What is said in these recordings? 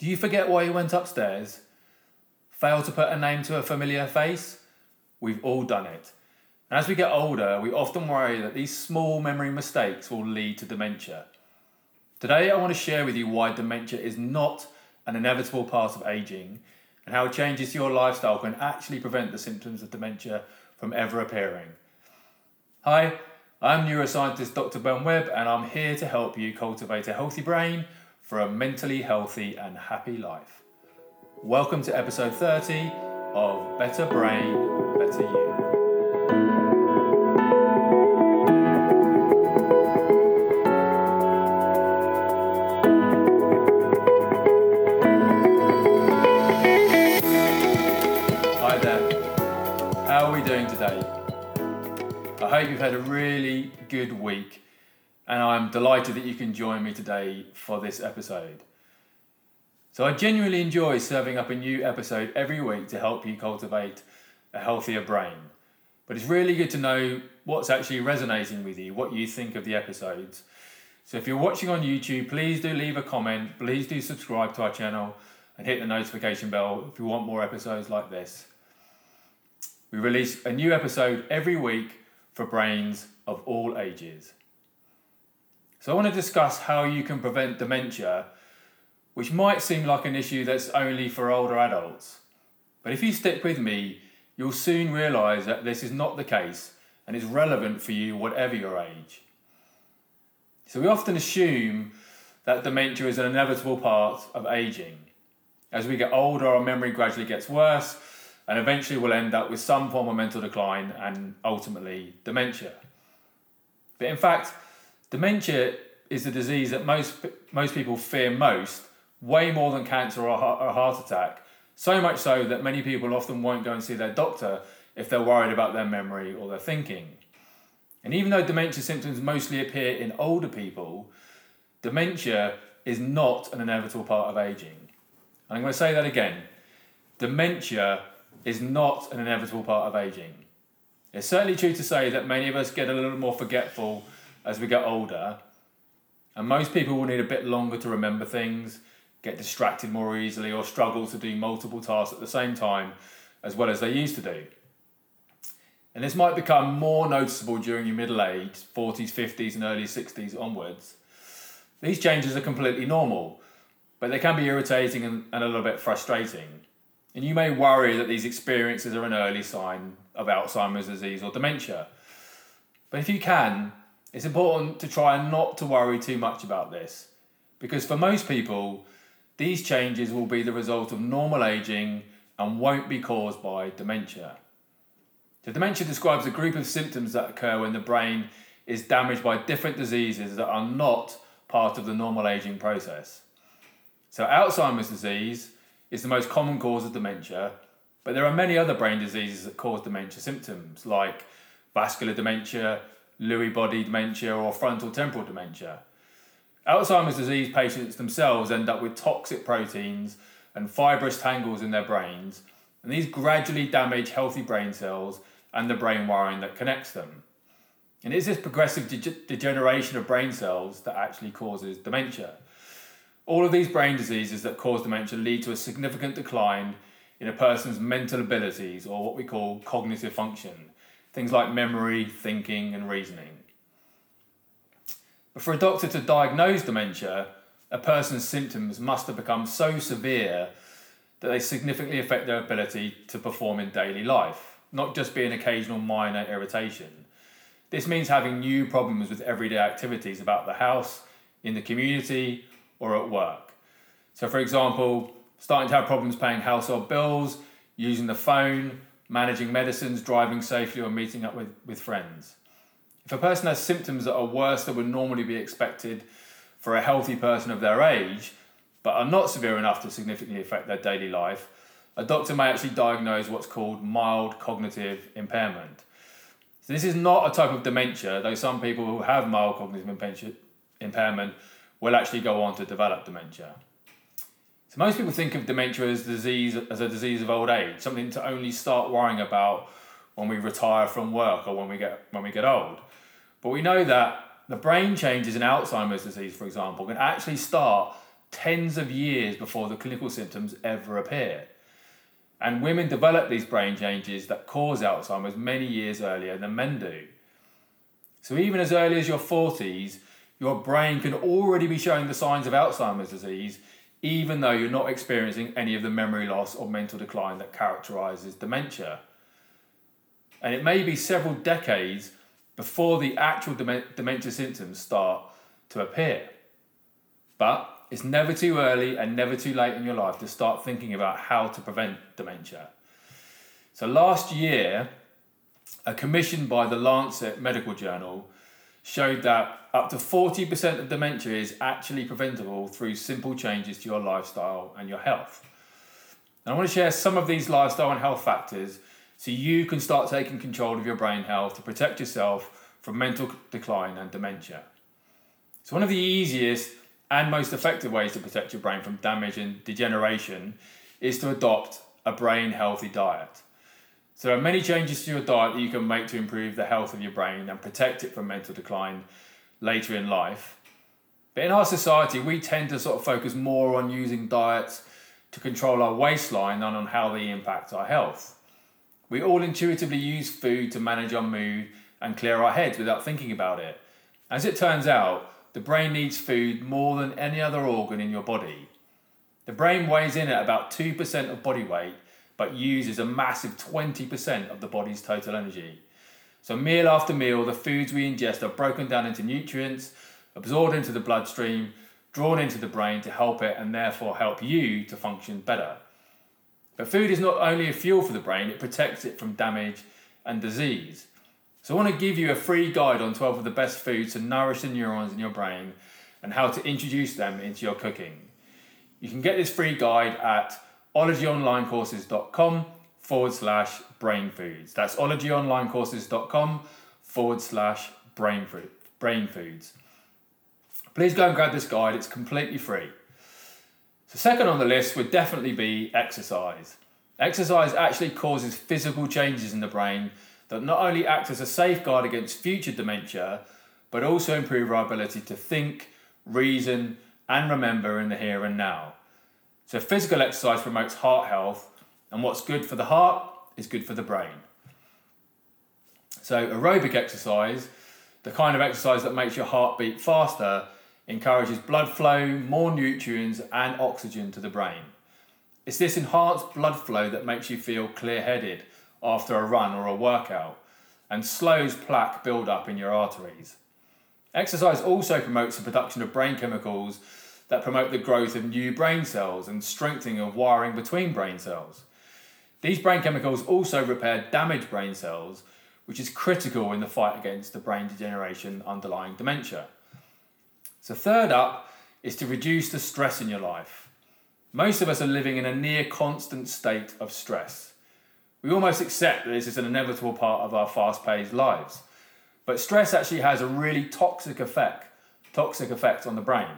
Do you forget why you went upstairs? Fail to put a name to a familiar face? We've all done it. And as we get older, we often worry that these small memory mistakes will lead to dementia. Today, I want to share with you why dementia is not an inevitable part of aging and how changes to your lifestyle can actually prevent the symptoms of dementia from ever appearing. Hi, I'm neuroscientist Dr. Ben Webb, and I'm here to help you cultivate a healthy brain for a mentally healthy and happy life. Welcome to episode 30 of Better Brain, Better You. Hi there. How are we doing today? I hope you've had a really good week, and I'm delighted that you can join me today for this episode. So, I genuinely enjoy serving up a new episode every week to help you cultivate a healthier brain. But it's really good to know what's actually resonating with you, what you think of the episodes. So, if you're watching on YouTube, please do leave a comment, please do subscribe to our channel, and hit the notification bell if you want more episodes like this. We release a new episode every week for brains of all ages. So, I want to discuss how you can prevent dementia, which might seem like an issue that's only for older adults. But if you stick with me, you'll soon realize that this is not the case and is relevant for you, whatever your age. So, we often assume that dementia is an inevitable part of aging. As we get older, our memory gradually gets worse, and eventually we'll end up with some form of mental decline and ultimately dementia. But in fact, dementia is the disease that most, most people fear most, way more than cancer or a heart attack. So much so that many people often won't go and see their doctor if they're worried about their memory or their thinking. And even though dementia symptoms mostly appear in older people, dementia is not an inevitable part of aging. And I'm going to say that again. Dementia is not an inevitable part of aging. It's certainly true to say that many of us get a little more forgetful as we get older, and most people will need a bit longer to remember things, get distracted more easily, or struggle to do multiple tasks at the same time as well as they used to do. And this might become more noticeable during your middle age, 40s, 50s, and early 60s onwards. These changes are completely normal, but they can be irritating and, and a little bit frustrating. And you may worry that these experiences are an early sign of Alzheimer's disease or dementia. But if you can, it's important to try and not to worry too much about this, because for most people, these changes will be the result of normal aging and won't be caused by dementia. So, dementia describes a group of symptoms that occur when the brain is damaged by different diseases that are not part of the normal aging process. So, Alzheimer's disease is the most common cause of dementia, but there are many other brain diseases that cause dementia symptoms, like vascular dementia, Lewy body dementia, or frontal temporal dementia. Alzheimer's disease patients themselves end up with toxic proteins and fibrous tangles in their brains, and these gradually damage healthy brain cells and the brain wiring that connects them. And it's this progressive de- degeneration of brain cells that actually causes dementia. All of these brain diseases that cause dementia lead to a significant decline in a person's mental abilities or what we call cognitive function, things like memory, thinking, and reasoning. But for a doctor to diagnose dementia, a person's symptoms must have become so severe that they significantly affect their ability to perform in daily life, not just be an occasional minor irritation. This means having new problems with everyday activities about the house, in the community, or at work. So, for example, starting to have problems paying household bills, using the phone, managing medicines, driving safely, or meeting up with, with friends. If a person has symptoms that are worse than would normally be expected for a healthy person of their age, but are not severe enough to significantly affect their daily life, a doctor may actually diagnose what's called mild cognitive impairment. So, this is not a type of dementia, though some people who have mild cognitive impairment will actually go on to develop dementia. So most people think of dementia as disease as a disease of old age, something to only start worrying about when we retire from work or when we get when we get old. But we know that the brain changes in Alzheimer's disease, for example, can actually start tens of years before the clinical symptoms ever appear. And women develop these brain changes that cause Alzheimer's many years earlier than men do. So, even as early as your 40s, your brain can already be showing the signs of Alzheimer's disease, even though you're not experiencing any of the memory loss or mental decline that characterizes dementia. And it may be several decades before the actual dementia symptoms start to appear. But it's never too early and never too late in your life to start thinking about how to prevent dementia. So, last year, a commission by the Lancet Medical Journal showed that up to 40% of dementia is actually preventable through simple changes to your lifestyle and your health. And I want to share some of these lifestyle and health factors so you can start taking control of your brain health to protect yourself from mental decline and dementia. So, one of the easiest and most effective ways to protect your brain from damage and degeneration is to adopt a brain healthy diet. So there are many changes to your diet that you can make to improve the health of your brain and protect it from mental decline later in life. But in our society, we tend to sort of focus more on using diets to control our waistline than on how they impact our health. We all intuitively use food to manage our mood and clear our heads without thinking about it. As it turns out, the brain needs food more than any other organ in your body. The brain weighs in at about 2% of body weight, but uses a massive 20% of the body's total energy. So, meal after meal, the foods we ingest are broken down into nutrients, absorbed into the bloodstream, drawn into the brain to help it and therefore help you to function better. But food is not only a fuel for the brain, it protects it from damage and disease. So, I want to give you a free guide on 12 of the best foods to nourish the neurons in your brain and how to introduce them into your cooking. You can get this free guide at ologyonlinecourses.com forward slash brain foods. That's ologyonlinecourses.com forward slash brain, brain foods. Please go and grab this guide, it's completely free. So, second on the list would definitely be exercise. Exercise actually causes physical changes in the brain that not only act as a safeguard against future dementia, but also improve our ability to think, reason, and remember in the here and now. So, physical exercise promotes heart health, and what's good for the heart is good for the brain. So, aerobic exercise, the kind of exercise that makes your heart beat faster, encourages blood flow, more nutrients, and oxygen to the brain. It's this enhanced blood flow that makes you feel clear headed after a run or a workout and slows plaque build-up in your arteries. Exercise also promotes the production of brain chemicals that promote the growth of new brain cells and strengthening of wiring between brain cells. These brain chemicals also repair damaged brain cells, which is critical in the fight against the brain degeneration underlying dementia. So, third up is to reduce the stress in your life. Most of us are living in a near constant state of stress. We almost accept that this is an inevitable part of our fast paced lives. But stress actually has a really toxic effect, toxic effect on the brain.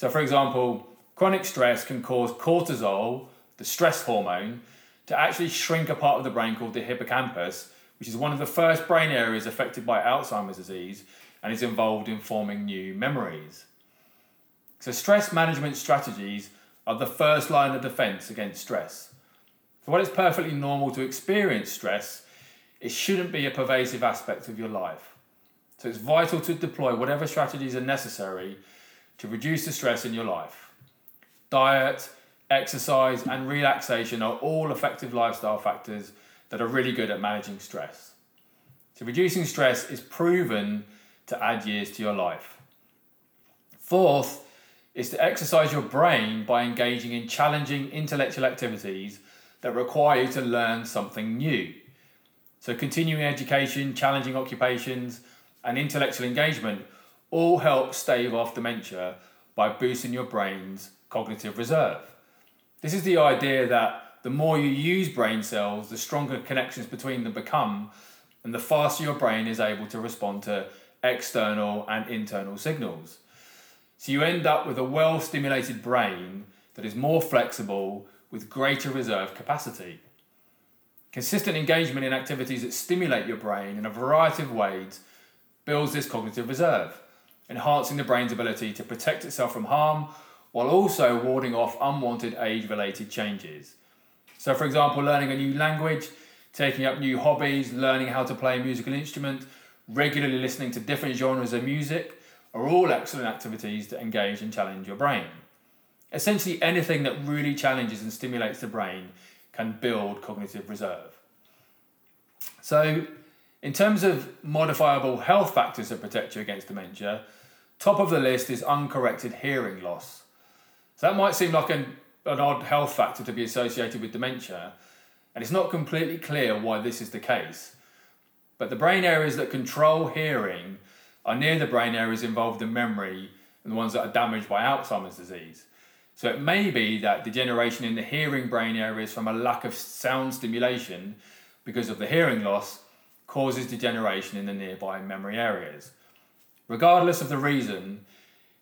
So, for example, chronic stress can cause cortisol, the stress hormone, to actually shrink a part of the brain called the hippocampus, which is one of the first brain areas affected by Alzheimer's disease and is involved in forming new memories. So, stress management strategies are the first line of defense against stress. So while it's perfectly normal to experience stress, it shouldn't be a pervasive aspect of your life. So it's vital to deploy whatever strategies are necessary to reduce the stress in your life. Diet, exercise, and relaxation are all effective lifestyle factors that are really good at managing stress. So reducing stress is proven to add years to your life. Fourth is to exercise your brain by engaging in challenging intellectual activities that require you to learn something new. So, continuing education, challenging occupations, and intellectual engagement all help stave off dementia by boosting your brain's cognitive reserve. This is the idea that the more you use brain cells, the stronger connections between them become, and the faster your brain is able to respond to external and internal signals. So you end up with a well stimulated brain that is more flexible, with greater reserve capacity. Consistent engagement in activities that stimulate your brain in a variety of ways builds this cognitive reserve, enhancing the brain's ability to protect itself from harm while also warding off unwanted age related changes. So, for example, learning a new language, taking up new hobbies, learning how to play a musical instrument, regularly listening to different genres of music are all excellent activities to engage and challenge your brain. Essentially, anything that really challenges and stimulates the brain can build cognitive reserve. So, in terms of modifiable health factors that protect you against dementia, top of the list is uncorrected hearing loss. So, that might seem like an, an odd health factor to be associated with dementia, and it's not completely clear why this is the case. But the brain areas that control hearing are near the brain areas involved in memory and the ones that are damaged by Alzheimer's disease. So it may be that degeneration in the hearing brain areas from a lack of sound stimulation because of the hearing loss causes degeneration in the nearby memory areas. Regardless of the reason,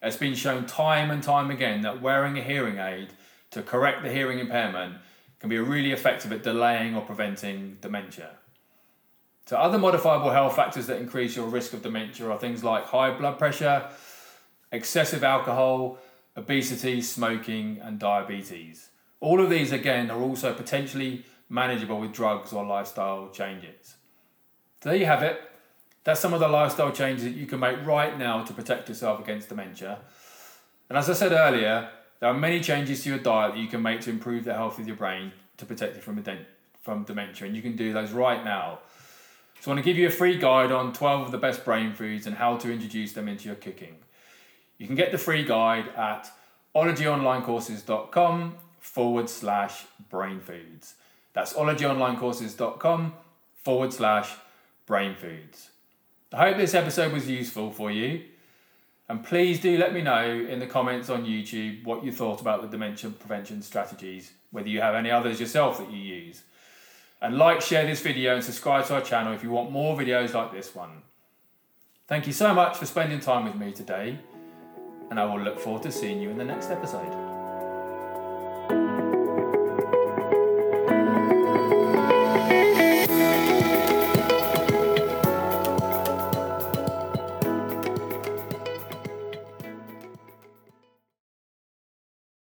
it's been shown time and time again that wearing a hearing aid to correct the hearing impairment can be really effective at delaying or preventing dementia. So, other modifiable health factors that increase your risk of dementia are things like high blood pressure, excessive alcohol, obesity, smoking, and diabetes. All of these, again, are also potentially manageable with drugs or lifestyle changes. So, there you have it. That's some of the lifestyle changes that you can make right now to protect yourself against dementia. And as I said earlier, there are many changes to your diet that you can make to improve the health of your brain to protect you from, from dementia, and you can do those right now. So, I want to give you a free guide on 12 of the best brain foods and how to introduce them into your cooking. You can get the free guide at ologyonlinecourses.com forward slash brain foods. That's ologyonlinecourses.com forward slash brain foods. I hope this episode was useful for you. And please do let me know in the comments on YouTube what you thought about the dementia prevention strategies, whether you have any others yourself that you use. And like, share this video, and subscribe to our channel if you want more videos like this one. Thank you so much for spending time with me today and I will look forward to seeing you in the next episode.